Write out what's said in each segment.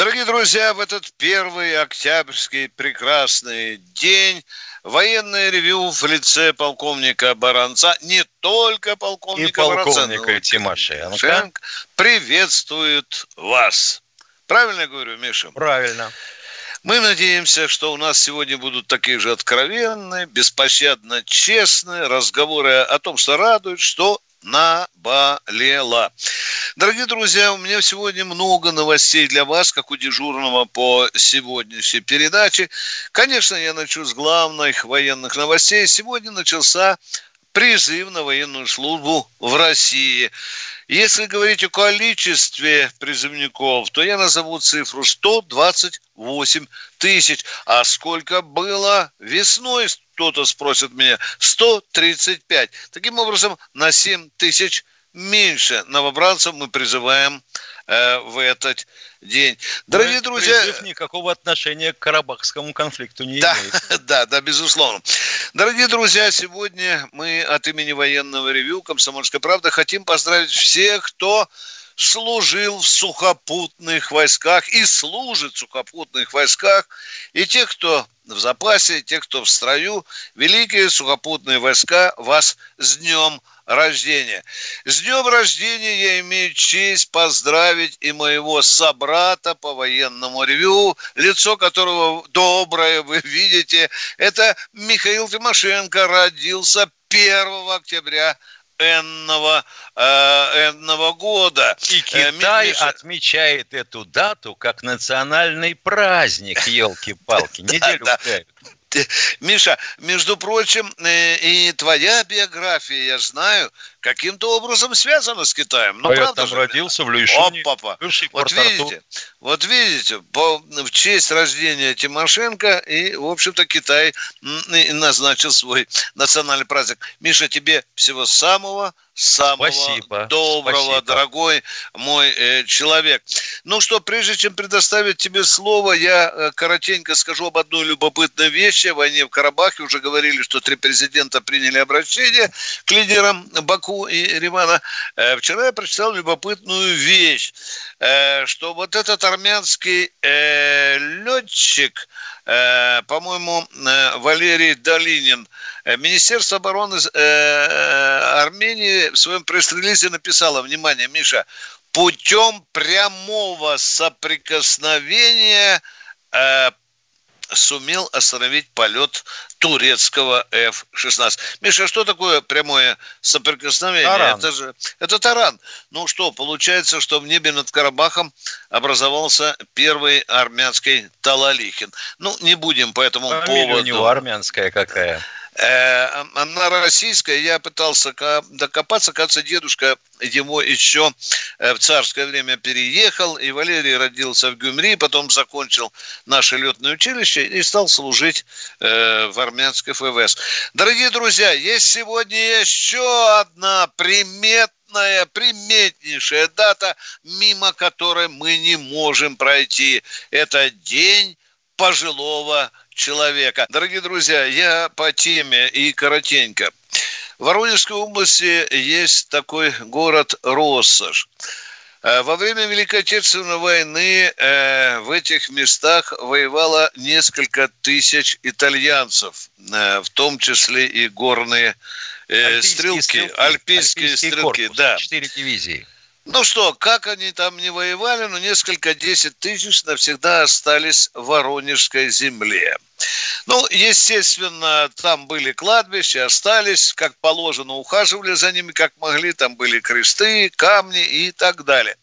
Дорогие друзья, в этот первый октябрьский прекрасный день военное ревю в лице полковника Баранца, не только полковника И Баранца, полковника Тимошенко. Тимошенко приветствует вас. Правильно я говорю, Миша? Правильно. Мы надеемся, что у нас сегодня будут такие же откровенные, беспощадно честные разговоры о том, что радует, что наболело. Дорогие друзья, у меня сегодня много новостей для вас, как у дежурного по сегодняшней передаче. Конечно, я начну с главных военных новостей. Сегодня начался призыв на военную службу в России. Если говорить о количестве призывников, то я назову цифру 128 тысяч. А сколько было весной, кто-то спросит меня, 135. Таким образом, на 7 тысяч меньше новобранцев мы призываем э, в этот день. Дорогие Но друзья... Призыв никакого отношения к карабахскому конфликту не да, имеет. Да, да, безусловно. Дорогие друзья, сегодня мы от имени военного ревю «Комсомольская правда» хотим поздравить всех, кто служил в сухопутных войсках и служит в сухопутных войсках, и тех, кто в запасе, и тех, кто в строю. Великие сухопутные войска вас с днем рождения. С днем рождения я имею честь поздравить и моего собрата по военному ревю, лицо которого доброе вы видите. Это Михаил Тимошенко родился 1 октября энного, э, энного года. И Э, Китай Миша, отмечает эту дату как национальный праздник, елки-палки. Неделю гуляют. Ты- Миша, между прочим, э, и твоя биография, я знаю, каким-то образом связана с Китаем. Ну, А я правда там же? родился в Люйшуне, Опа-па. Вот видите, вот видите, по, в честь рождения Тимошенко и, в общем-то, Китай назначил свой национальный праздник. Миша, тебе всего самого самого Спасибо, доброго, спасибо. дорогой мой э, человек. Ну что, прежде чем предоставить тебе слово, я э, коротенько скажу об одной любопытной вещи. О войне в Карабахе уже говорили, что три президента приняли обращение к лидерам Баку и Ривана. Э, вчера я прочитал любопытную вещь, э, что вот этот армянский э, летчик, по-моему, Валерий Долинин, Министерство обороны Армении в своем пресс-релизе написало, внимание, Миша, путем прямого соприкосновения сумел остановить полет турецкого F-16. Миша, что такое прямое соприкосновение? Таран. Это же это таран. Ну что, получается, что в небе над Карабахом образовался первый армянский Талалихин. Ну, не будем по этому Фамилия поводу. у него армянская какая. Э, Она российская. Я пытался докопаться. Кажется, дедушка его еще э, в царское время переехал. И Валерий родился в Гюмри, потом закончил наше летное училище и стал служить э, в армянской ФВС. Дорогие друзья, есть сегодня еще одна приметная, приметнейшая дата, мимо которой мы не можем пройти. Это день пожилого человека. Дорогие друзья, я по теме и коротенько. В Воронежской области есть такой город Россошь. Э, Во время Великой Отечественной войны э, в этих местах воевало несколько тысяч итальянцев, э, в том числе и горные э, Альпийские стрелки, стрелки, альпийские альпийский стрелки, корпус, да. Четыре дивизии. Ну что, как они там не воевали, но несколько десять тысяч навсегда остались в Воронежской земле. Ну, естественно, там были кладбища, остались, как положено, ухаживали за ними, как могли, там были кресты, камни и так далее.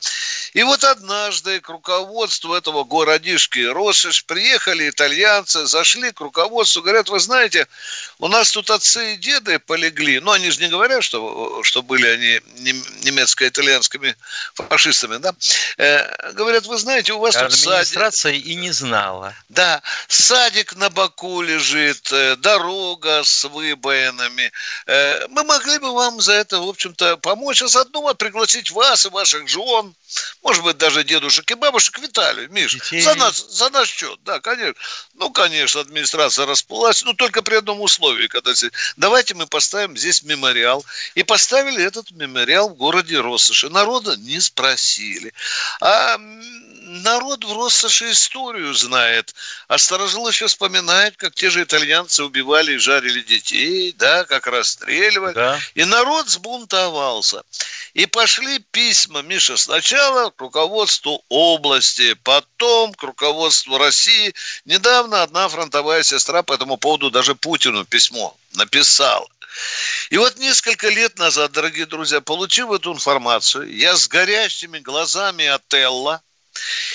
И вот однажды к руководству этого городишки Россыш приехали итальянцы, зашли к руководству, говорят, вы знаете, у нас тут отцы и деды полегли, но они же не говорят, что, что были они немецко-итальянскими фашистами, да? Э, говорят, вы знаете, у вас тут Администрация садик... и не знала. Да, садик на боку лежит, э, дорога с выбоинами. Э, мы могли бы вам за это, в общем-то, помочь, а заодно пригласить вас и ваших жен, может быть, даже дедушек и бабушек в Италию, Миш, Детей. за нас, за наш счет, да, конечно. Ну, конечно, администрация расплылась, но только при одном условии, когда давайте мы поставим здесь мемориал. И поставили этот мемориал в городе Россоши. Народа не спросили. А народ в Россоши историю знает. А старожилы еще вспоминают, как те же итальянцы убивали и жарили детей, да, как расстреливали. Да. И народ сбунтовался. И пошли письма, Миша, сначала к руководству области, потом к руководству России. Недавно одна фронтовая сестра по этому поводу даже Путину письмо написала. И вот несколько лет назад, дорогие друзья, получив эту информацию, я с горящими глазами от Элла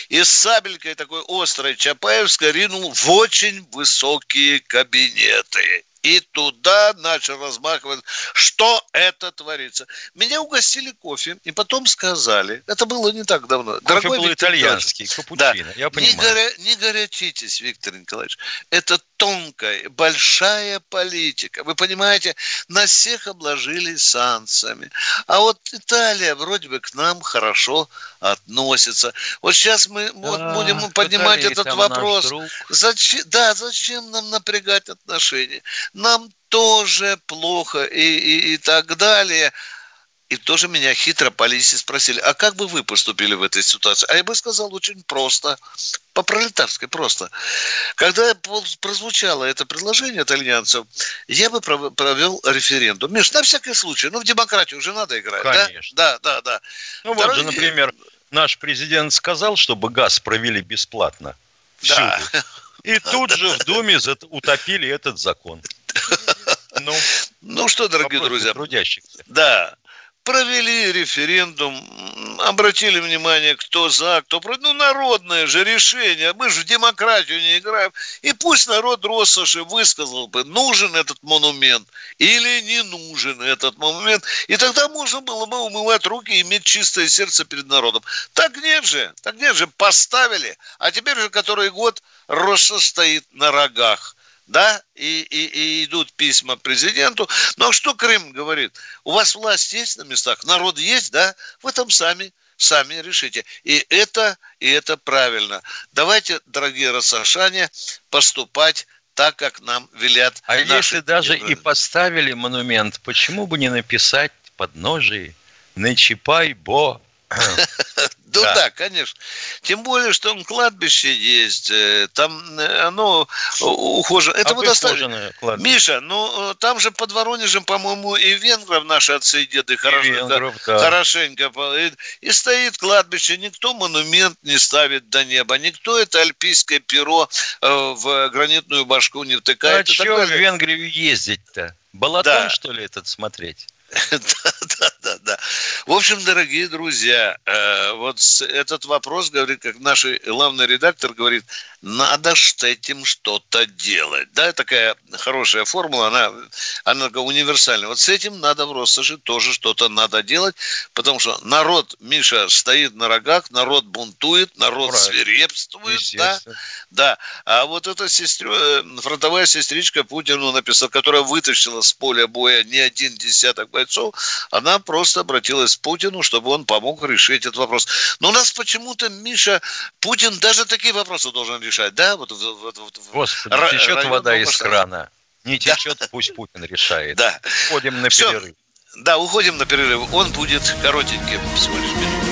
и с сабелькой такой острой Чапаевской ринул в очень высокие кабинеты и туда начал размахивать, что это творится. Меня угостили кофе, и потом сказали, это было не так давно. Кофе Дорогой был Виктор итальянский, капучино, да. я понимаю. Не, горя, не горячитесь, Виктор Николаевич. Это тонкая, большая политика. Вы понимаете, нас всех обложили санкциями. А вот Италия вроде бы к нам хорошо относится. Вот сейчас мы да, вот будем поднимать этот вопрос. Зачем, да, зачем нам напрягать отношения? Нам тоже плохо и, и, и так далее. И тоже меня хитро полиции спросили, а как бы вы поступили в этой ситуации? А я бы сказал очень просто, по-пролетарски просто. Когда прозвучало это предложение итальянцев, я бы провел референдум. Миш, на всякий случай, ну в демократию уже надо играть, Конечно. да? Да, да, да. Ну Дорогие... вот же, например, наш президент сказал, чтобы газ провели бесплатно. Всюду. Да. И тут же в Думе утопили этот закон. Ну, ну что, дорогие друзья, трудящихся. Да, провели референдум, обратили внимание, кто за, кто против. Ну, народное же решение. Мы же в демократию не играем. И пусть народ Россоши высказал бы, нужен этот монумент или не нужен этот монумент. И тогда можно было бы умывать руки и иметь чистое сердце перед народом. Так нет же, так нет же, поставили. А теперь же который год Росса стоит на рогах – да, и, и, и идут письма президенту. Но ну, а что Крым говорит? У вас власть есть на местах, народ есть, да? Вы там сами сами решите. И это, и это правильно. Давайте, дорогие рассашане, поступать так, как нам велят. А наши если даже и поставили монумент, почему бы не написать подножие «Не чипай, бо Ну да. да, конечно. Тем более, что он кладбище есть, э, там э, оно ухожено. Это вот достаточно. Миша, ну э, там же под Воронежем, по-моему, и венгров наши отцы и деды хорошо, и венгров, да. хорошенько. И, и стоит кладбище, никто монумент не ставит до неба, никто это альпийское перо в гранитную башку не втыкает. А что в Венгрию ездить-то? Балатон, да. что ли, этот смотреть? Да, да, да. В общем, дорогие друзья, э, вот этот вопрос, говорит, как наш главный редактор говорит, надо с этим что-то делать. Да, такая хорошая формула, она, она универсальная. Вот с этим надо в Россоши тоже что-то надо делать, потому что народ, Миша, стоит на рогах, народ бунтует, народ Правильно. свирепствует. Да, да. А вот эта сестра, э, фронтовая сестричка Путину написала, которая вытащила с поля боя не один десяток бойцов, она просто обратилась к Путину, чтобы он помог решить этот вопрос. Но у нас почему-то, Миша, Путин даже такие вопросы должен решать, да? Вот, вот, вот, Господи, р- течет вода из крана. Не течет, да. пусть Путин решает. Да. Уходим на Все. перерыв. Да, уходим на перерыв. Он будет коротеньким всего лишь минут.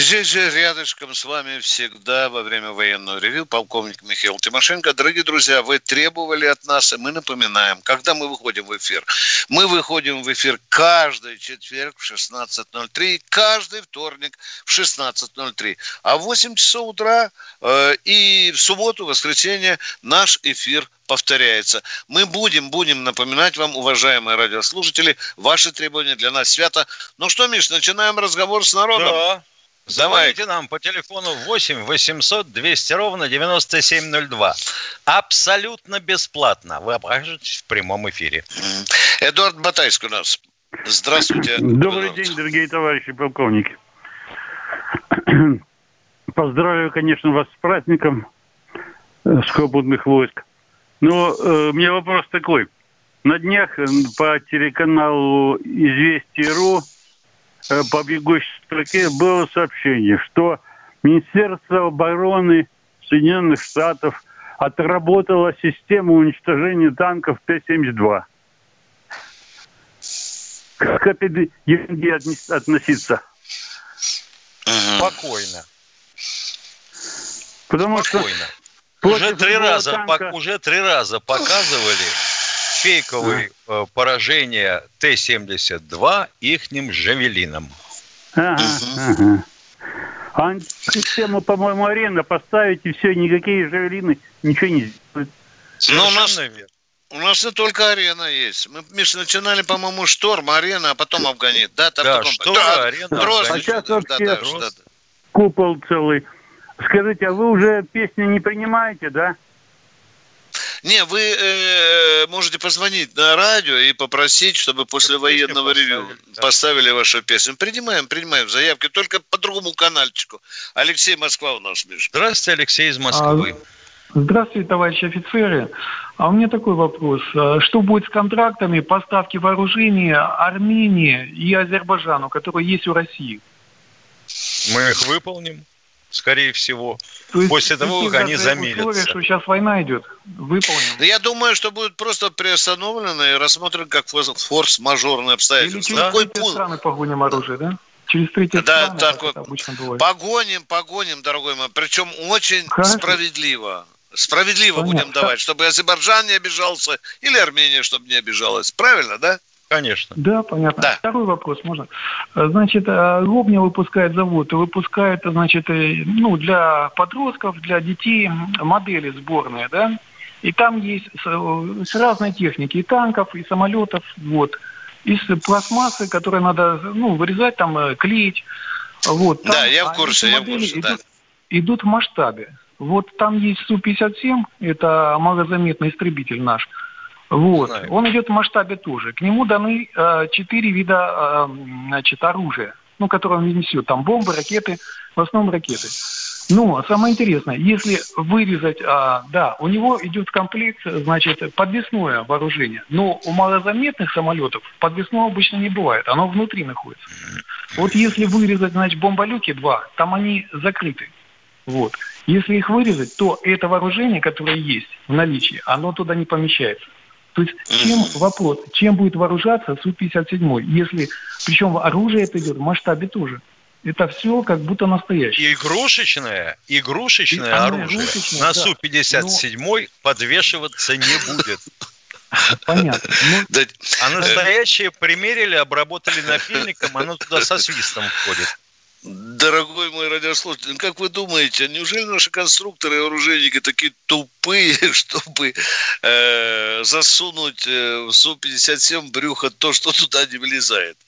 Здесь же рядышком с вами всегда во время военного ревю полковник Михаил Тимошенко. Дорогие друзья, вы требовали от нас, и мы напоминаем, когда мы выходим в эфир. Мы выходим в эфир каждый четверг в 16.03, каждый вторник в 16.03. А в 8 часов утра э, и в субботу, воскресенье наш эфир повторяется. Мы будем, будем напоминать вам, уважаемые радиослушатели, ваши требования для нас свято. Ну что, Миш, начинаем разговор с народом? Да. Звоните нам по телефону 8 800 200 ровно 9702. Абсолютно бесплатно. Вы окажетесь в прямом эфире. Эдуард Батайск у нас. Здравствуйте. Добрый день, дорогие товарищи полковники. Поздравляю, конечно, вас с праздником скопутных войск. Но э, у меня вопрос такой. На днях по телеканалу «Известия.ру» Э, по бегущей строке было сообщение, что Министерство обороны Соединенных Штатов отработало систему уничтожения танков Т-72. Как к этой ерунде относиться? Спокойно. Потому Спокойно. что уже три раза, танка... уже три раза показывали фейковые э, поражения Т-72 ихним «Жавелином». Ага, ага. А систему, по-моему, арена поставить, и все, никакие «Жавелины» ничего не сделают. Ну, у нас, у нас не только арена есть. Мы, Миша, начинали, по-моему, шторм, арена, а потом Афганит. Да, там да таком... шторм, да, арена. Дрозд, а сейчас вообще да, да, да. купол целый. Скажите, а вы уже песни не принимаете, да? Не, вы э, можете позвонить на радио и попросить, чтобы после Как военного ревю да. поставили вашу песню. Принимаем, принимаем заявки, только по другому канальчику. Алексей Москва у нас, Миша. Здравствуйте, Алексей из Москвы. А, здравствуйте, товарищи офицеры. А у меня такой вопрос. А что будет с контрактами поставки вооружения Армении и Азербайджану, которые есть у России? Мы их выполним скорее всего, То после того, как они замерятся. Условия, что сейчас война идет, выполним. Да я думаю, что будет просто приостановлено и рассмотрено как форс-мажорное обстоятельство. Или через Какой пункт? страны погоним оружие, да? Через третьи да, страны, так вот, обычно бывает. Погоним, погоним, дорогой мой. Причем очень Хорошо. справедливо. Справедливо Понятно. будем давать, чтобы Азербайджан не обижался или Армения, чтобы не обижалась. Правильно, да? Конечно. Да, понятно. Да. Второй вопрос можно. Значит, Лобня выпускает завод, выпускает, значит, э, ну, для подростков, для детей модели сборные, да? И там есть с разной техники, и танков, и самолетов, вот. Из пластмассы, которые надо, ну, вырезать, там, э, клеить. Вот. Там, да, я в курсе, я в курсе, идут, да. идут в масштабе. Вот там есть Су-57, это малозаметный истребитель наш – вот. Знаю. Он идет в масштабе тоже. К нему даны э, четыре вида э, значит, оружия, ну, которые он несет. Там бомбы, ракеты, в основном ракеты. Но самое интересное, если вырезать, а, да, у него идет комплект, значит, подвесное вооружение. Но у малозаметных самолетов подвесного обычно не бывает, оно внутри находится. Вот если вырезать, значит, бомболюки два, там они закрыты. Вот. Если их вырезать, то это вооружение, которое есть в наличии, оно туда не помещается. То есть чем вопрос, чем будет вооружаться Су-57, если, причем оружие это идет в масштабе тоже. Это все как будто настоящее. Игрушечное, игрушечное И оружие игрушечное, на Су-57 но... подвешиваться не будет. Понятно. Ну, а настоящее примерили, обработали напильником, оно туда со свистом входит. Дорогой мой радиослушатель, как вы думаете, неужели наши конструкторы и оружейники такие тупые, чтобы э, засунуть э, в Су-57 брюхо то, что туда не влезает?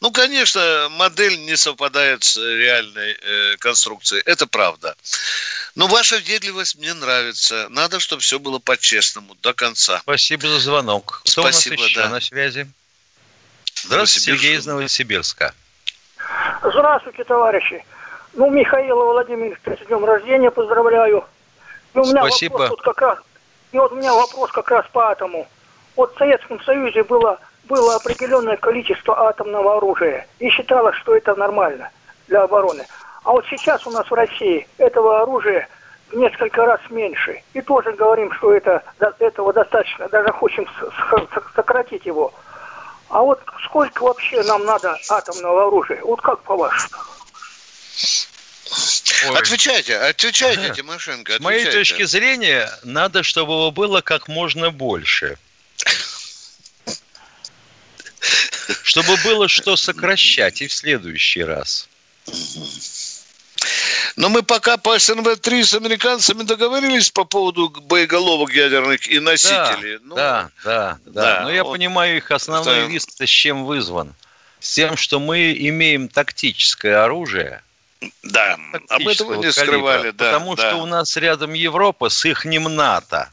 Ну, конечно, модель не совпадает с реальной э, конструкцией, это правда. Но ваша въедливость мне нравится. Надо, чтобы все было по-честному, до конца. Спасибо за звонок. Кто Спасибо, у нас еще да. на связи? Здравствуйте, Сергей из Новосибирска. Здравствуйте, товарищи. Ну, Михаила Владимировича с днем рождения поздравляю. И у меня Спасибо. вопрос вот как раз, и вот у меня вопрос как раз по атому. Вот в Советском Союзе было, было определенное количество атомного оружия. И считалось, что это нормально для обороны. А вот сейчас у нас в России этого оружия в несколько раз меньше. И тоже говорим, что это, этого достаточно, даже хотим сократить его. А вот сколько вообще нам надо атомного оружия? Вот как по-вашему? Отвечайте, отвечайте, Тимошенко, С моей отвечайте. точки зрения, надо, чтобы его было как можно больше. Чтобы было что сокращать и в следующий раз. Но мы пока по СНВ-3 с американцами договорились по поводу боеголовок ядерных и носителей. Да, Ну, да, да, да. да, Но я вот понимаю их основной это- риск с чем вызван. С тем, что мы имеем тактическое оружие. Да, об этом не калибра, скрывали, да. Потому да. что у нас рядом Европа с их НАТО.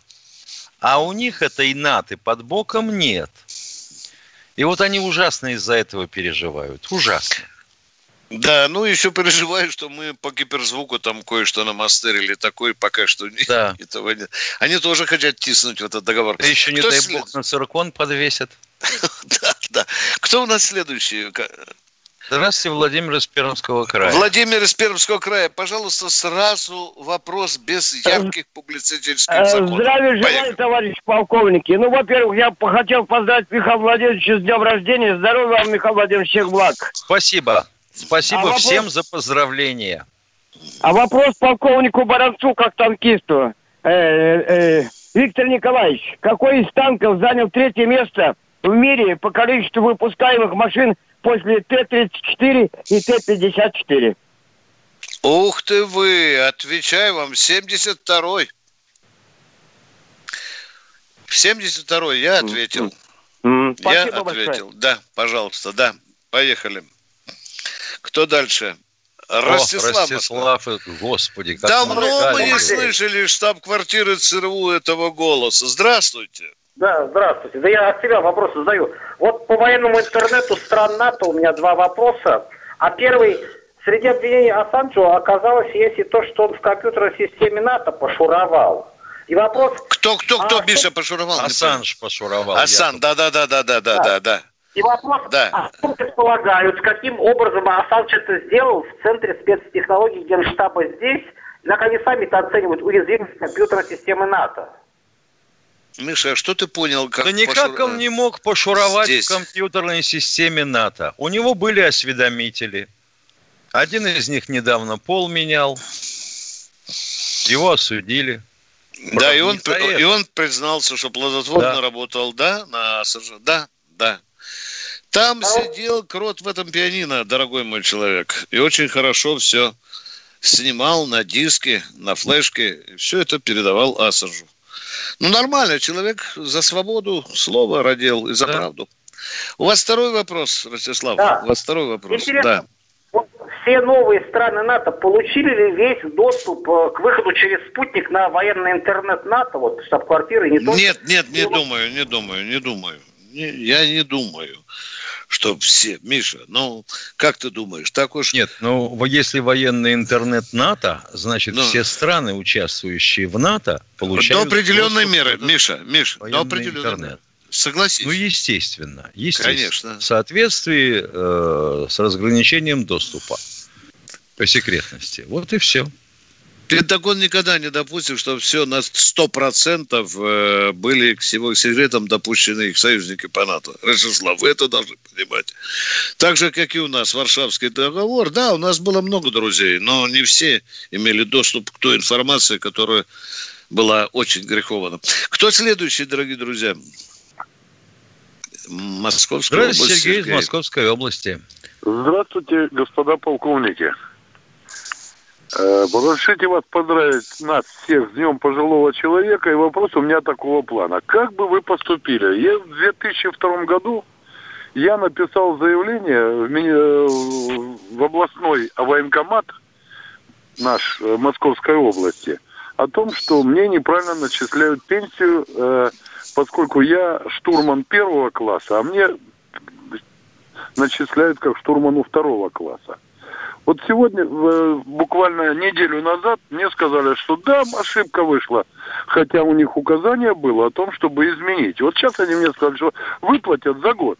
А у них этой НАТО под боком нет. И вот они ужасно из-за этого переживают. Ужасно. Да, ну еще переживаю, что мы по гиперзвуку там кое-что намастерили, такой пока что Да. этого нет. Они тоже хотят тиснуть в этот договор. Да еще, не Кто дай след- бог, на циркон подвесят. Да, да. Кто у нас следующий? Здравствуйте, Владимир из Пермского края. Владимир из Пермского края. Пожалуйста, сразу вопрос без ярких публицистических Э, законов. Здравия Поехали. желаю, товарищ полковники. Ну, во-первых, я бы хотел поздравить Михаила Владимировича с днем рождения. Здоровья вам, Михаил Владимирович, всех благ. Спасибо. Спасибо А вопрос- всем за поздравления. А вопрос полковнику Баранцу как танкисту. Э, э, Виктор Николаевич, какой из танков занял третье место в мире по количеству выпускаемых машин после Т-34 и Т-54? Ух ты вы, отвечаю вам, 72-й. 72-й, я ответил. М, Я Спасибо большое. ответил. Да, пожалуйста, да. Поехали. Кто дальше? О, Ростислав. Ростислав, господи, как Давно мы не слышали штаб-квартиры ЦРУ этого голоса. Здравствуйте. Да, здравствуйте. Да я от себя вопрос задаю. Вот по военному интернету стран НАТО у меня два вопроса. А первый, среди обвинений Ассанжу оказалось, есть и то, что он в компьютерной системе НАТО пошуровал. И вопрос... Кто, кто, кто, А, Миша, пошуровал? Не Ассанж пошуровал. Асан, да, да, да, да, да, да, да, да. И вопрос, Да. а что предполагают, каким образом Ассанж это сделал в Центре спецтехнологий Генштаба здесь, и как они сами-то оценивают уязвимость компьютерной системы НАТО? Миша, а что ты понял? Как Да никак пошур- он не мог пошуровать Здесь. в компьютерной системе НАТО. У него были осведомители. Один из них недавно пол менял. Его осудили. Да, и он, и он признался, что плодотворно Да. работал, да, на СЖ. Да, да. Там сидел крот в этом пианино, дорогой мой человек. И очень хорошо все снимал на диске, на флешке. Все это передавал Асажу. Ну, нормально, человек за свободу слова родил и за правду. У вас второй вопрос, Ростислав. Да. У вас второй вопрос. Интересно, Да. вот все новые страны НАТО получили ли весь доступ э, к выходу через спутник на военный интернет НАТО, вот штаб-квартиры, не только? Нет, нет, не И вот- думаю, не думаю, не думаю. Не- я не думаю, что все. Миша, ну, как ты думаешь, так уж... Нет, ну, если военный интернет НАТО, значит, Ну. все страны, участвующие в НАТО, получают... До определенной меры, Миша, Миша, до определенной интернет. меры. Согласись. Ну, естественно, естественно. Конечно. В соответствии э, с разграничением доступа по секретности. Вот и все. Пентагон никогда не допустит, что все на 100% э, были к всего секретам допущены их союзники по НАТО. Ростислав, вы это должны понимать. Так же, как и у нас Варшавский договор. Да, у нас было много друзей, но не все имели доступ к той информации, которая была очень грехована. Кто следующий, дорогие друзья? Московская Здравствуйте, область. Сергей из Московской области. Здравствуйте, господа полковники. Э, Разрешите вас поздравить, нас всех, с Днем пожилого человека. И вопрос у меня такого плана. Как бы вы поступили? Я в 2002 году я написал заявление в, э, областной военкомат наш э, Московской области о том, что мне неправильно начисляют пенсию, поскольку я штурман первого класса, а мне начисляют как штурману второго класса. Вот сегодня, буквально неделю назад, мне сказали, что да, ошибка вышла. Хотя у них указание было о том, чтобы изменить. Вот сейчас они мне сказали, что выплатят за год.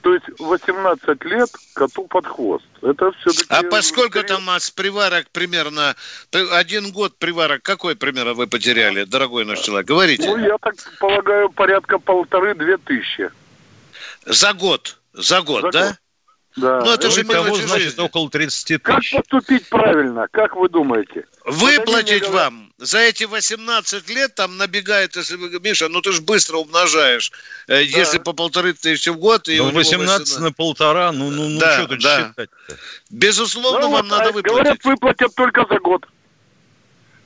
То есть 18 лет коту под хвост. Это все-таки... А поскольку там с приварок примерно, при- один год приварок, какой примерно вы потеряли, дорогой наш человек? Говорите. Ну, я так полагаю, порядка полторы-две тысячи. За год, за год, За да? год. Да. Ну, это же Итого, мелочи значит, жизни. около 30 Как тысяч. поступить правильно? Как вы думаете? Выплатить Вот вам за эти 18 лет там набегает, если вы, Миша, ну ты же быстро умножаешь. Э, Если по полторы тысячи в год... И Ну, у него 18 на полтора, ну, ну, ну Да, что тут да. считать Безусловно, Ну, вам вот, надо а, выплатить. Говорят, выплатят только за год.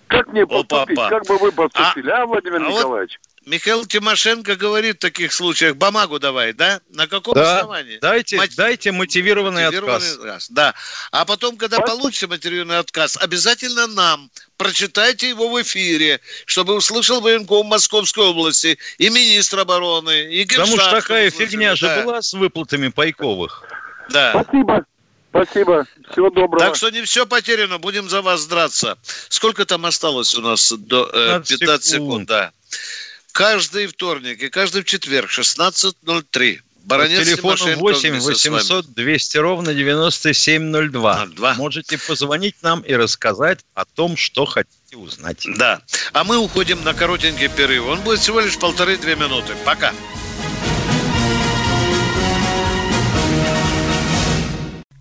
Как мне поступить? Опа-па. Как бы вы поступили, а, Владимир а вот Николаевич? Михаил Тимошенко говорит в таких случаях, бумагу давай, да? На каком Да, основании? дайте, Мать- дайте мотивированный, Мотивированный отказ. отказ, Да. А потом, когда получите мотивированный отказ, обязательно нам прочитайте его в эфире, чтобы услышал военком Московской области и министр обороны, и Потому что такая чтобы фигня же услышали. была с выплатами пайковых. Да. да. Спасибо. Спасибо. Всего доброго. Так что не все потеряно, будем за вас драться. Сколько там осталось у нас до э, 15 15 секунд. секунд. да. Каждый вторник и каждый четверг 16.03. По Баронец телефону Тимошенко 8 вместе с вами. 800 200 ровно 9702. Можете позвонить нам и рассказать о том, что хотите узнать. Да. А мы уходим на коротенький перерыв. Он будет всего лишь полторы-две минуты. Пока.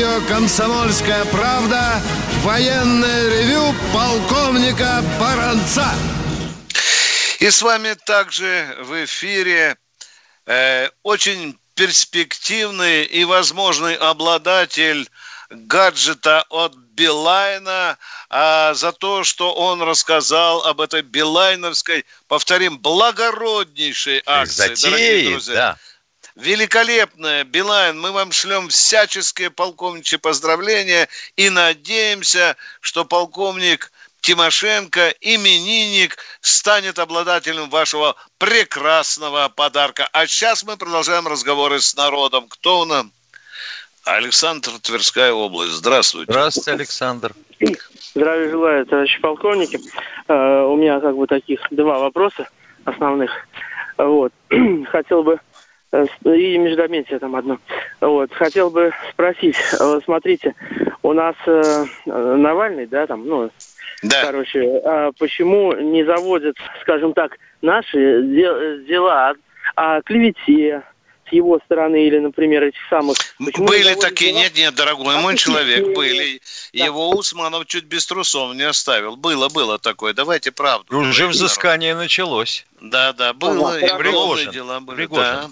Радио «Комсомольская правда» Военное ревю полковника Баранца И с вами также в эфире э, очень перспективный и возможный обладатель гаджета от Билайна а, за то, что он рассказал об этой билайновской, повторим, благороднейшей акции. дорогие Затеи, друзья. да. Великолепная, Билайн, мы вам шлем всяческие полковничьи поздравления и надеемся, что полковник Тимошенко, именинник, станет обладателем вашего прекрасного подарка. А сейчас мы продолжаем разговоры с народом. Кто у нас? Александр, Тверская область. Здравствуйте. Здравствуйте, Александр. Здравия желаю, товарищи полковники. Э, У меня как бы таких два вопроса основных. Вот. Хотел бы э, и междометие там одно. Вот. Хотел бы спросить, э, смотрите, у нас э, э, Навальный, да, там, ну, короче, а почему не заводят, скажем так, наши де- дела о, о клевете с его стороны или, например, этих самых... почему не Были заводят такие, дела нет, нет, дорогой мой человек, были. Его Усманов чуть без трусов не оставил. Было, было такое. Давайте правду. Уже говорить, народ. взыскание началось. Да, да, было. Ага, и дела были. Пригожин. Да.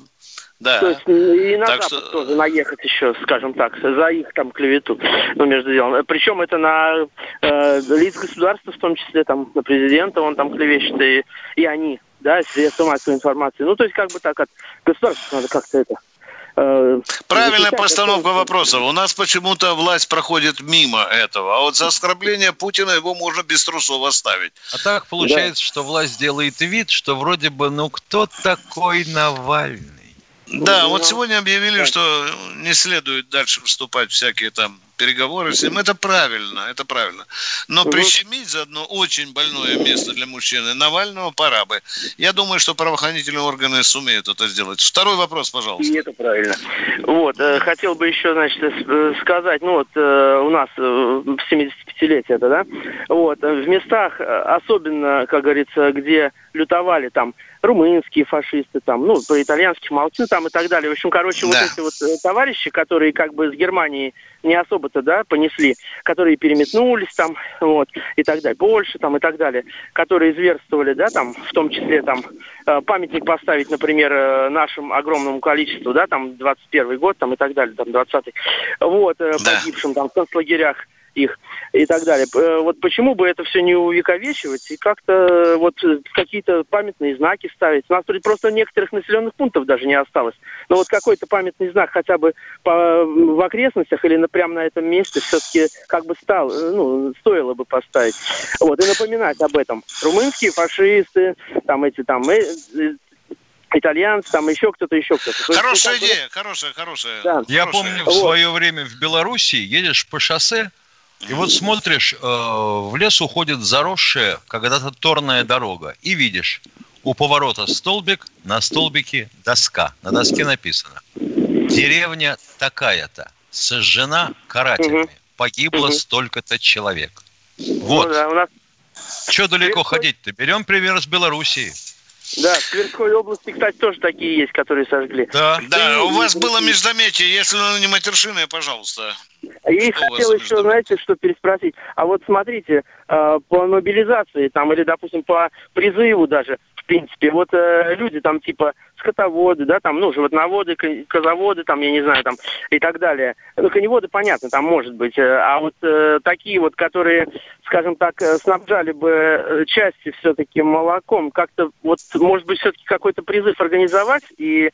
То Да. есть и на Так Запад что- тоже наехать еще, скажем так, за их там клевету, ну, между делом. Причем это на э, лиц государства, в том числе там на президента, он там клевещет, и, и они, да, средства массовой информации. Ну, то есть как бы так от государства надо как-то это... э, Правильная постановка то- вопроса. У нас почему-то власть проходит мимо этого. А вот за оскорбление Путина его можно без трусов оставить. А так получается, что власть делает вид, что вроде бы, ну кто такой Навальный? Ну, да, ну, вот а сегодня объявили, так. что не следует дальше вступать в всякие там переговоры с ним. Это правильно, это правильно. Но ну, ну, прищемить заодно очень больное место для мужчины Навального пора бы. Я думаю, что правоохранительные органы сумеют это сделать. Второй вопрос, пожалуйста. И это правильно. Вот, э, хотел бы еще, значит, э, сказать, ну вот э, у нас в 50-летие это, да? Вот. Э, в местах, э, особенно, как говорится, где лютовали там румынские фашисты, там, ну, по-итальянски молчу там и так далее. В общем, короче, да. вот эти вот э, товарищи, которые как бы с Германии не особо-то, да, понесли, которые переметнулись там, вот, и так далее, Польша там и так далее, которые зверствовали, да, там, в том числе там памятник поставить, например, нашим огромному количеству, да, там, 21 год там и так далее, там, 20 вот, да. погибшим там в концлагерях их и так далее. Э, Вот почему бы это все не увековечивать и как-то э, вот э, какие-то памятные знаки ставить? У нас тут просто некоторых населенных пунктов даже не осталось. Но вот какой-то памятный знак хотя бы по, в окрестностях или на, прямо на этом месте все-таки как бы стал, ну, стоило бы поставить. Вот, и напоминать об этом. Румынские фашисты, там эти там э, итальянцы, там еще кто-то, еще кто-то. Хорошая ну, бы, идея, хорошая, хорошая. Да. Я хорошая. помню в свое время в Белоруссии едешь по шоссе, и вот смотришь, э, в лес уходит заросшая когда-то торная дорога, и видишь, у поворота столбик, на столбике доска. На доске написано, деревня такая-то, сожжена карателями, погибло столько-то человек. Ну Вот, да, у нас что далеко ходить-то? Берем пример с Белоруссии. Да, в Тверской области, кстати, тоже такие есть, которые сожгли. Да. Да, у вас было междометие, если оно не матершинное, пожалуйста. А Я и Что хотел еще, знаете, что переспросить. А вот смотрите, э, по мобилизации там или, допустим, по призыву даже, принципе, вот э, люди там типа скотоводы, да, там, ну, животноводы, козоводы, там, я не знаю, там, и так далее. Ну, коневоды, понятно, там может быть. э, А вот э, такие вот, которые, скажем так, э, снабжали бы э, части все-таки молоком, как-то, вот, может быть, все-таки какой-то призыв организовать и, э,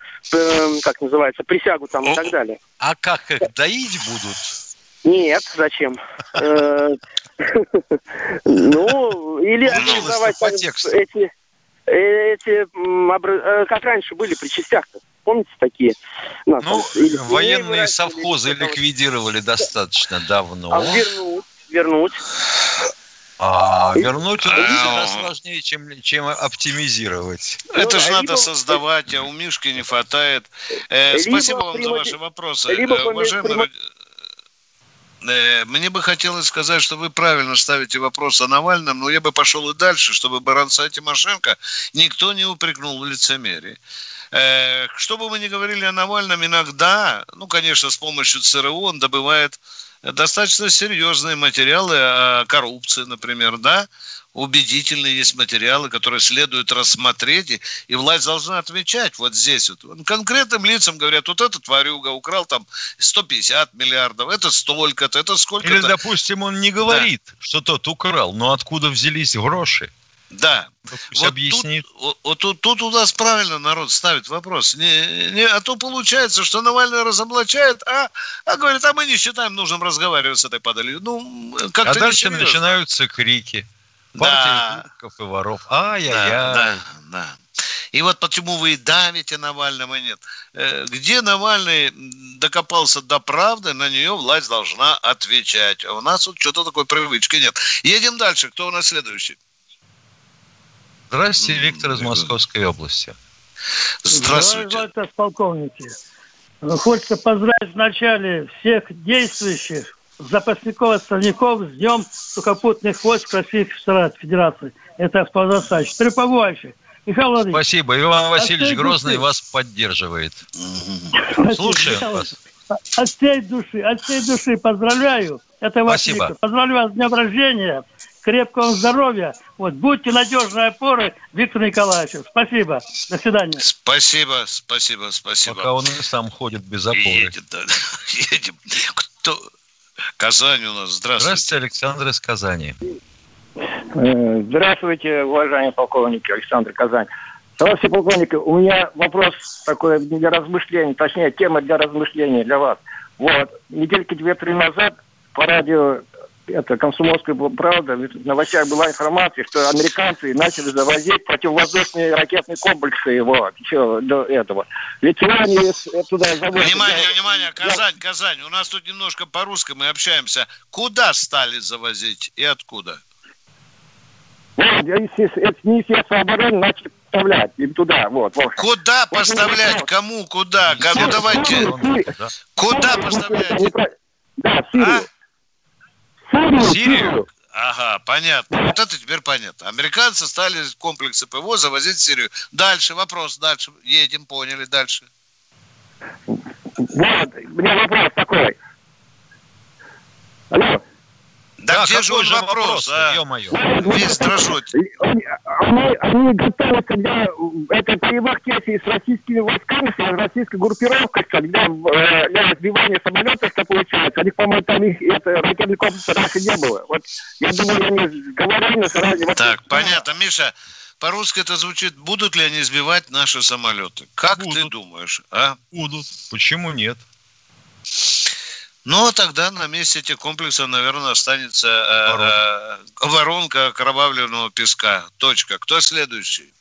как называется, присягу там и так далее. А как их доить будут? Нет, зачем? Ну, или организовать эти, эти э, как раньше были при частях-то. Помните такие? Ну, там или военные выращивали, совхозы или ликвидировали достаточно давно. А вернуть, вернуть. А вернуть это А, всегда сложнее, чем, чем оптимизировать. Это же да, надо либо- создавать, а у Мишки не хватает. Э, Либо спасибо вам за примо- ваши вопросы. либо Э, уважаемый Э, Мне бы хотелось сказать, что вы правильно ставите вопрос о Навальном, но я бы пошел и дальше, чтобы баронца Тимошенко никто не упрекнул в лицемерии. Э, Что бы мы ни говорили о Навальном, иногда, ну, конечно, с помощью ЦРУ он добывает достаточно серьезные материалы о коррупции, например, да, убедительные есть материалы, которые следует рассмотреть, и, и власть должна отвечать вот здесь вот. Он Конкретным лицам говорят, вот этот варюга украл там 150 миллиардов, это столько-то, это сколько-то. Или, допустим, он не говорит, что тот украл, но откуда взялись гроши? Да. Вот объяснит. Тут, вот- тут, тут у нас правильно народ ставит вопрос. Не, не- а то получается, что Навальный разоблачает, а, а говорит, а мы не считаем нужным разговаривать с этой падалью. Ну, как-то А дальше начинаются крики. Партия и воров. Ай-яй-яй. Да, да, да. И вот почему вы и давите Навального нет. Э, Где Навальный докопался до правды, на нее власть должна отвечать. А у нас вот что-то такой привычки нет. Едем дальше. Кто у нас следующий? Здравствуйте, Виктор из Московской области. Здравствуйте. Здравствуйте, полковники. Хочется поздравить вначале всех действующих запасников остальников с Днем сухопутных войск Российской Федерации. Это продолжающий. Треповойший. Михаил Владимирович. Спасибо. Иван Васильевич всей Грозный души. вас поддерживает. Слушаем Михаил вас. От всей души, от всей души поздравляю. Это вас, Спасибо. Виктор. Поздравляю вас с днем рождения. Крепкого здоровья. Вот, будьте надежной опорой Виктору Николаевичу. Спасибо. До свидания. Спасибо, спасибо, спасибо. Пока он и сам ходит без опоры. Едем, да, едем. Кто? Казань у нас. Здравствуйте. Здравствуйте, Александр из Казани. Э, Здравствуйте, уважаемые полковники, Александр Казань. Товарищи полковники, у меня вопрос такой для размышлений, точнее, тема для размышлений для вас. Вот, недельки две-три назад по радио это комсомольская правда, в новостях была информация, что американцы начали завозить противовоздушные ракетные комплексы вот, еще до этого. Ведь они туда завозят... Внимание, внимание, Казань, Казань, у нас тут немножко по-русски мы общаемся. Куда стали завозить и откуда? Вот, это Министерство обороны начали поставлять им туда, вот. вот. Куда поставлять? Кому? Куда? Ну давайте. Куда поставлять? Да, Сирию. А? Сирию? Сирию? Ага, понятно. Вот это теперь понятно. Американцы стали комплексы ПВО завозить в Сирию. Дальше, вопрос, дальше. Едем, поняли, дальше. Вот, у меня вопрос такой. Алло. Да, да где же он вопрос, вопрос а? Ё-моё. Весь дрожит. Они, они готовы, когда это боевых действий с российскими войсками, с российской группировкой, когда э, для сбивания самолетов это получается. Они, по-моему, там их, это ракетный комплекс раньше не было. Вот я думаю, они говорили сразу. Так, вот, понятно. Миша, по-русски это звучит, будут ли они сбивать наши самолеты? Как будут. ты думаешь, а? Будут. Почему нет? Ну, тогда на месте этих комплексов, наверное, останется э, э, воронка окровавленного песка. Точка. Кто следующий?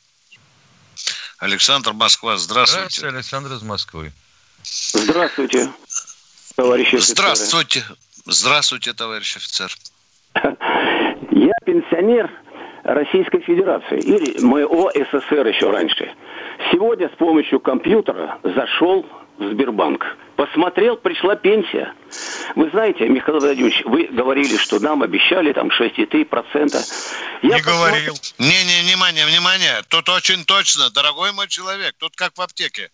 Александр Москва, здравствуйте. Здравствуйте, Александр из Москвы. Здравствуйте, товарищ офицер. Здравствуйте. Здравствуйте, товарищ офицер. Я пенсионер Российской Федерации, или моего СССР еще раньше. Сегодня с помощью компьютера зашел в Сбербанк. Посмотрел, пришла пенсия. Вы знаете, Михаил Владимирович, вы говорили, что нам обещали там 6,3%. Я не говорил. Не-не, внимание, внимание. Тут очень точно, дорогой мой человек. Тут как в аптеке.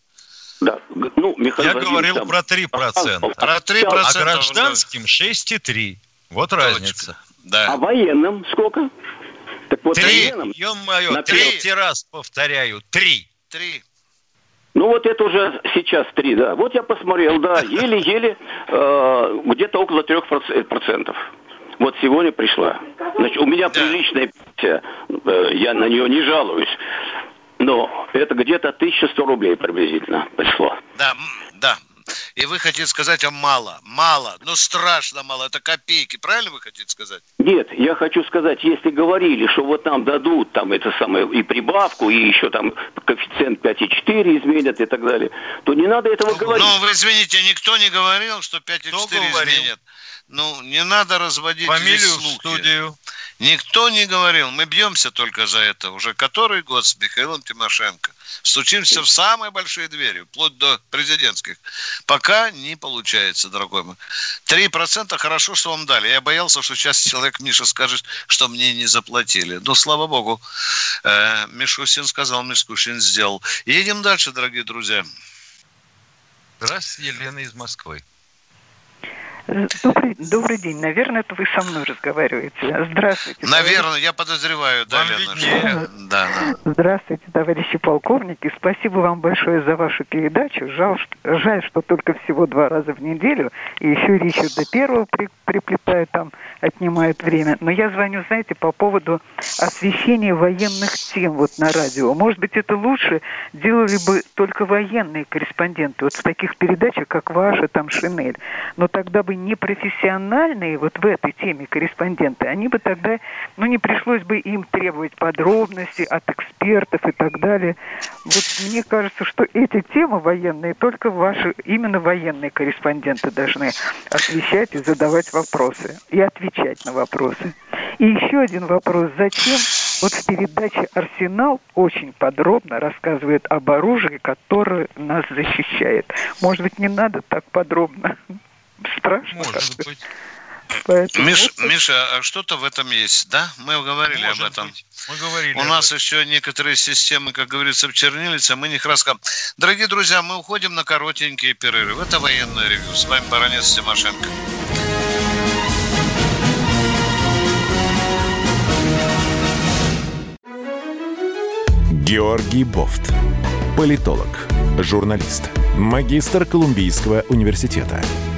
Да. Ну, Михаил Я говорил там... про 3%. Про 3%. А гражданским 6,3%. Вот Точка. разница. Да. А военным сколько? Так вот, три. Военным... Ё-моё, третий раз повторяю. Три. Три. Ну вот это уже сейчас три, да. Вот я посмотрел, да, еле-еле э, где-то около трех процентов. Вот сегодня пришла. Значит, у меня приличная пенсия, э, я на нее не жалуюсь. Но это где-то 1100 рублей приблизительно пришло. Да, да, и вы хотите сказать, а мало, мало, ну страшно мало, это копейки, правильно вы хотите сказать? Нет, я хочу сказать, если говорили, что вот нам дадут там это самое и прибавку, и еще там коэффициент 5,4 изменят и так далее, то не надо этого ну, говорить. Ну, вы извините, никто не говорил, что 5,4 изменят. Ну, не надо разводить Фамилию слухи. в студию. Никто не говорил. Мы бьемся только за это. Уже который год с Михаилом Тимошенко. Стучимся в самые большие двери, вплоть до президентских. Пока не получается, дорогой мой. Три процента хорошо, что вам дали. Я боялся, что сейчас человек Миша скажет, что мне не заплатили. Но, слава богу, э, Мишусин сказал, Мишкушин сделал. Едем дальше, дорогие друзья. Здравствуйте, Елена из Москвы. Добрый, добрый день. Наверное, это вы со мной разговариваете. Здравствуйте. Наверное, товарищ... я подозреваю, да, Лена. Да, да. Здравствуйте, товарищи полковники. Спасибо вам большое за вашу передачу. Жаль, что, жаль, что только всего два раза в неделю. И еще Ричарда Первого при, приплетают там, отнимают время. Но я звоню, знаете, по поводу освещения военных тем вот на радио. Может быть, это лучше делали бы только военные корреспонденты. Вот в таких передачах, как ваша, там, Шинель. Но тогда бы непрофессиональные вот в этой теме корреспонденты, они бы тогда, ну, не пришлось бы им требовать подробностей от экспертов и так далее. Вот мне кажется, что эти темы военные только ваши, именно военные корреспонденты должны освещать и задавать вопросы, и отвечать на вопросы. И еще один вопрос. Зачем вот в передаче «Арсенал» очень подробно рассказывает об оружии, которое нас защищает. Может быть, не надо так подробно? Страшно. Может быть. Поэтому Миш, это... Миша, а что-то в этом есть, да? Мы говорили Может об этом. Быть. Мы говорили. У нас этом. еще некоторые системы, как говорится, в чернилице, мы не рассказываем. Дорогие друзья, мы уходим на коротенькие перерывы. Это военное ревю. С вами баронец Тимошенко. Георгий Бофт. Политолог, журналист, магистр Колумбийского университета –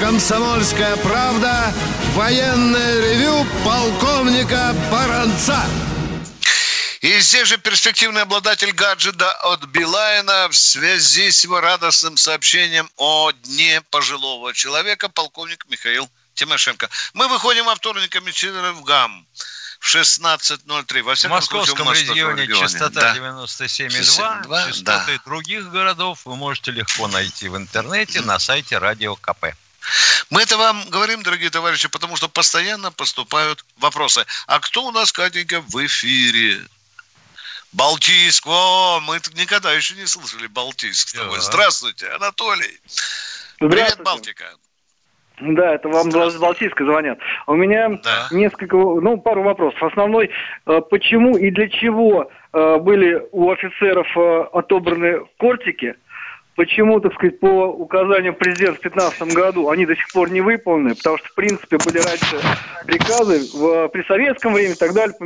«Комсомольская правда» военное ревю полковника Баранца. И здесь же перспективный обладатель гаджета от Билайна в связи с его радостным сообщением о Дне пожилого человека, полковник Михаил Тимошенко. Мы выходим во вторник в ГАМ в 16.03. Во в московском случае, в регионе, регионе частота да. 97,2. Частоты да. других городов вы можете легко найти в интернете на сайте Радио КП. Мы это вам говорим, дорогие товарищи, потому что постоянно поступают вопросы. А кто у нас, Катенька, в эфире? Балтийск. О, мы никогда еще не слышали Балтийск. Да. Здравствуйте, Анатолий. Здравствуйте. Привет, Балтика. Да, это вам из Балтийска звонят. У меня да. несколько, ну, пару вопросов. Основной, э, почему и для чего э, были у офицеров э, отобраны кортики? Почему, так сказать, по указаниям президента в 2015 году они до сих пор не выполнены? Потому что, в принципе, были раньше приказы в, при советском времени и так далее по,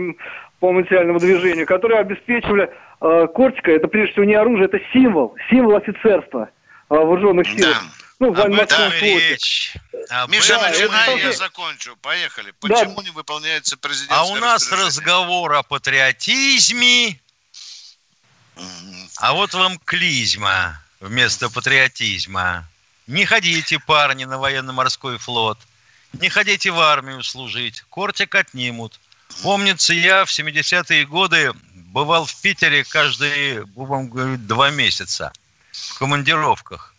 по материальному движению, которые обеспечивали кортика. Это, прежде всего, не оружие, это символ, символ офицерства вооруженных сил. Да. Ну, Об этом речь. Об Миша, да, начинай, я закончу. Поехали. Почему да. не выполняется президентское А у нас разговор о патриотизме. А вот вам клизма вместо патриотизма. Не ходите, парни, на военно-морской флот. Не ходите в армию служить. Кортик отнимут. Помнится, я в 70-е годы бывал в Питере каждые, будем говорить, два месяца в командировках.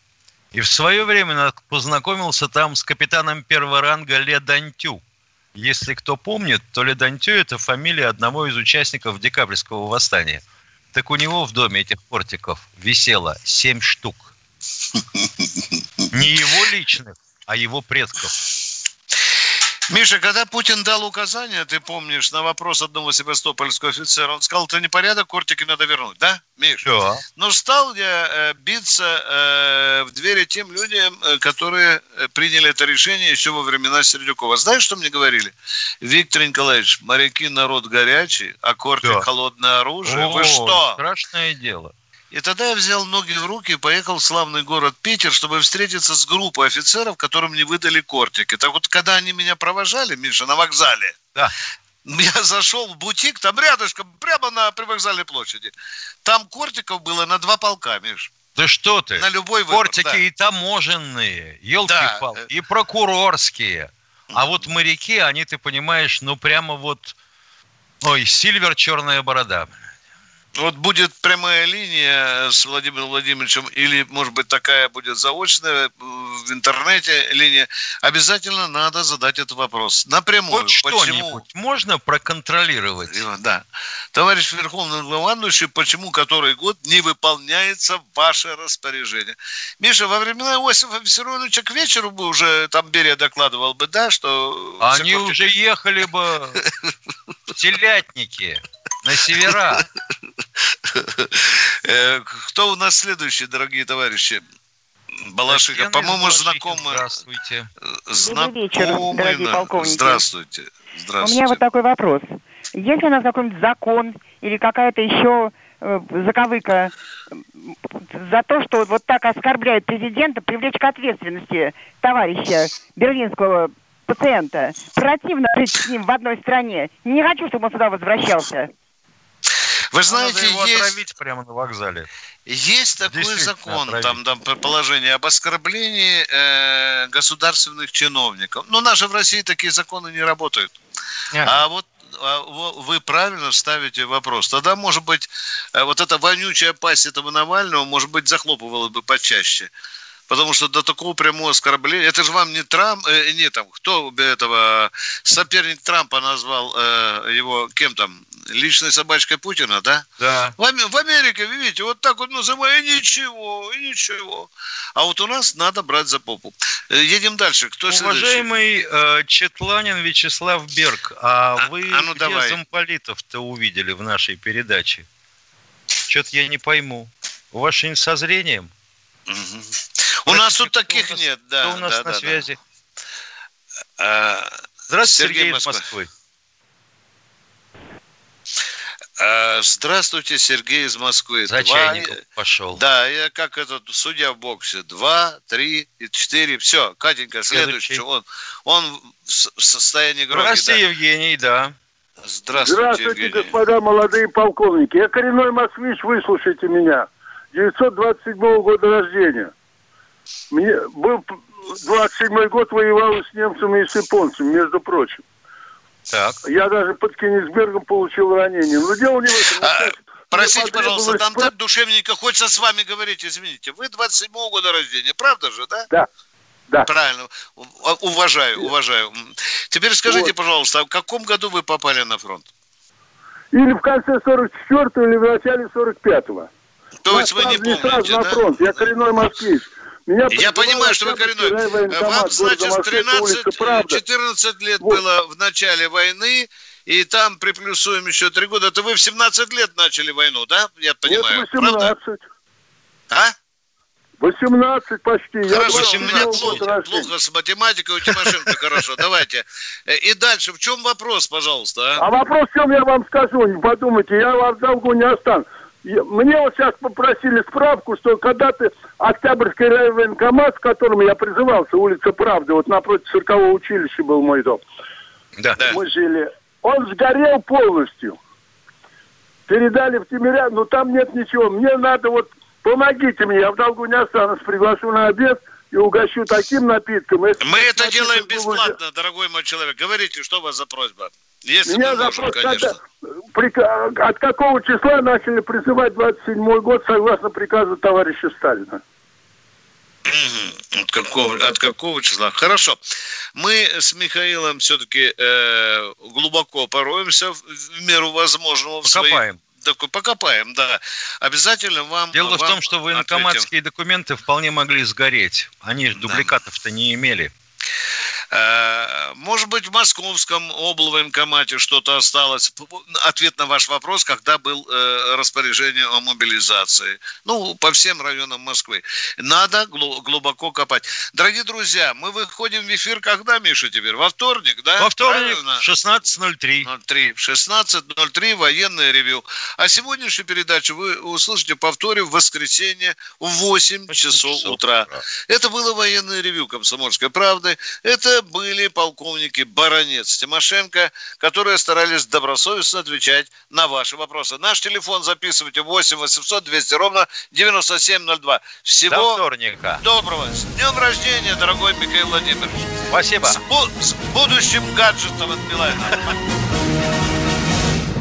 И в свое время познакомился там с капитаном первого ранга Ле Дантю. Если кто помнит, то Ле Дантю – это фамилия одного из участников декабрьского восстания. Так у него в доме этих портиков висело семь штук. Не его личных, а его предков. Миша, когда Путин дал указание, ты помнишь, на вопрос одного севастопольского офицера, он сказал, это непорядок, кортики надо вернуть, да, Миш? Да. Но стал я э, биться э, в двери тем людям, э, которые приняли это решение еще во времена Сердюкова. Знаешь, что мне говорили? Виктор Николаевич, моряки народ горячий, а кортик да. холодное оружие. О, Вы что? Страшное дело. И тогда я взял ноги в руки и поехал в славный город Питер, чтобы встретиться с группой офицеров, которым не выдали кортики. Так вот, когда они меня провожали, Миша, на вокзале, да. я зашел в бутик, там рядышком, прямо на привокзальной площади. Там кортиков было на два полка, Миш. Да что ты? На любой выбор, Кортики да. и таможенные, елки-палки, да. и прокурорские. А вот моряки, они, ты понимаешь, ну прямо вот... Ой, Сильвер, черная борода вот будет прямая линия с Владимиром Владимировичем, или, может быть, такая будет заочная в интернете линия, обязательно надо задать этот вопрос напрямую. Хоть что-нибудь можно проконтролировать? Да. Товарищ Верховный Главнующий, почему который год не выполняется ваше распоряжение? Миша, во времена Иосифа Виссарионовича к вечеру бы уже там Берия докладывал бы, да, что... Они уже ехали бы в телятнике на севера. Э, кто у нас следующий, дорогие товарищи? Балашиха, по-моему, знакомый. Здравствуйте. Добрый вечер, дорогие полковники. Здравствуйте. Здравствуйте. У меня вот такой вопрос. Есть ли у нас какой-нибудь закон или какая-то еще э, заковыка за то, что вот так оскорбляет президента, привлечь к ответственности товарища берлинского пациента. Противно жить с ним в одной стране. Не хочу, чтобы он сюда возвращался. Вы знаете, Надо его есть... отравить прямо на вокзале. Есть такой закон, там, там положение об оскорблении э, государственных чиновников. Но наши в России такие законы не работают. А, а вот а вы правильно ставите вопрос. Тогда, может быть, э, вот эта вонючая пасть этого Навального, может быть, захлопывала бы почаще. Потому что до такого прямого оскорбления... Это же вам не Трамп... Э, не там, кто этого... Соперник Трампа назвал э, его кем там? личной собачкой Путина, да? Да. В, в Америке, видите, вот так вот называют, и ничего, и ничего. А вот у нас надо брать за попу. Э, едем дальше. Кто Уважаемый э, Четланин Вячеслав Берг, а, а вы а ну, где давай. замполитов-то увидели в нашей передаче? Что-то я не пойму. У вас что-нибудь со зрением? Угу. У нас тут таких нас, нет, да. Кто у нас да, на да, связи? Да. Здравствуйте, Сергей, Сергей из Москвы. Э, Э, здравствуйте, Сергей из Москвы. За Два- чайником пошел. Да, я как этот судья в боксе. Два, три и четыре. Все, Катенька, следующий. Следующий. Он, он в состоянии гроги. Здравствуйте, да. Евгений, да. Здравствуйте, Здравствуйте, Евгений. господа молодые полковники. Я коренной москвич, выслушайте меня. 927 года рождения. Мне был п- 27 год воевал с немцами и с японцами, между прочим. Так. Я даже под Кенигсбергом получил ранение. Но дело не в этом. А, Простите, пожалуйста, нам так душевненько хочется с вами говорить, извините. Вы 27-го года рождения, правда же, да? Да. Да. Правильно. У- Уважаю, уважаю. Теперь скажите, Вот. пожалуйста, а в каком году вы попали на фронт? Или в конце 44-го, или в начале 45-го. То есть вы не Нас сразу помните, на да? фронт. Я коренной москвич. Меня Я понимаю, что вы коренной. Вам, значит, 13, 14 лет было в начале войны, и там приплюсуем еще 3 года. Это вы в 17 лет начали войну, да? Я понимаю. Вот Правда? 18. А? 18 почти. Я Хорошо, у 27 меня плохо, плохо с математикой, у Тимошенко хорошо. Давайте. Э, И дальше, в чем вопрос, пожалуйста? А А? вопрос в чем я вам скажу, не подумайте, я вам долгу не останусь. Мне вот сейчас попросили справку, что когда-то Октябрьский райвоенкомат, в котором я призывался, улица Правды, вот напротив циркового училища был мой дом. Да. Мы жили. Он сгорел полностью. Передали в Тимирян, но там нет ничего. Мне надо вот, помогите мне, я в долгу не останусь, приглашу на обед и угощу таким напитком. Если Мы это делаем бесплатно, дорогой мой человек. Говорите, что у вас за просьба? Если Меня можем, запрос, конечно. когда- прика- от какого числа начали призывать 27 год согласно приказу товарища Сталина? От какого, от какого числа? Хорошо. Мы с Михаилом все-таки э, глубоко пороемся в, в меру возможного. в своих- Покопаем. доку- покопаем, да. Обязательно вам... Дело в вам том, что ответим. военкоматские документы вполне могли сгореть. Они же дубликатов-то не имели. Э, Может быть, в московском облвоенкомате что-то осталось. Ответ на ваш вопрос, когда был э, распоряжение о мобилизации. Ну, по всем районам Москвы. Надо глу- глубоко копать. Дорогие друзья, мы выходим в эфир когда, Миша, теперь? Во вторник, да? Во вторник Правильно? 16.03. 03. В 16.03 военное ревю. А сегодняшнюю передачу вы услышите в повторе в воскресенье в 8 часов утра. Это было военное ревю Комсомольской правды. Это были полковники Баранец, Тимошенко, которые старались добросовестно отвечать на ваши вопросы. Наш телефон записывайте 8 800 200 ровно 9702. Всего До вторника. доброго. С днем рождения, дорогой Михаил Владимирович. Спасибо. С, бу- с будущим гаджетом от Билайна.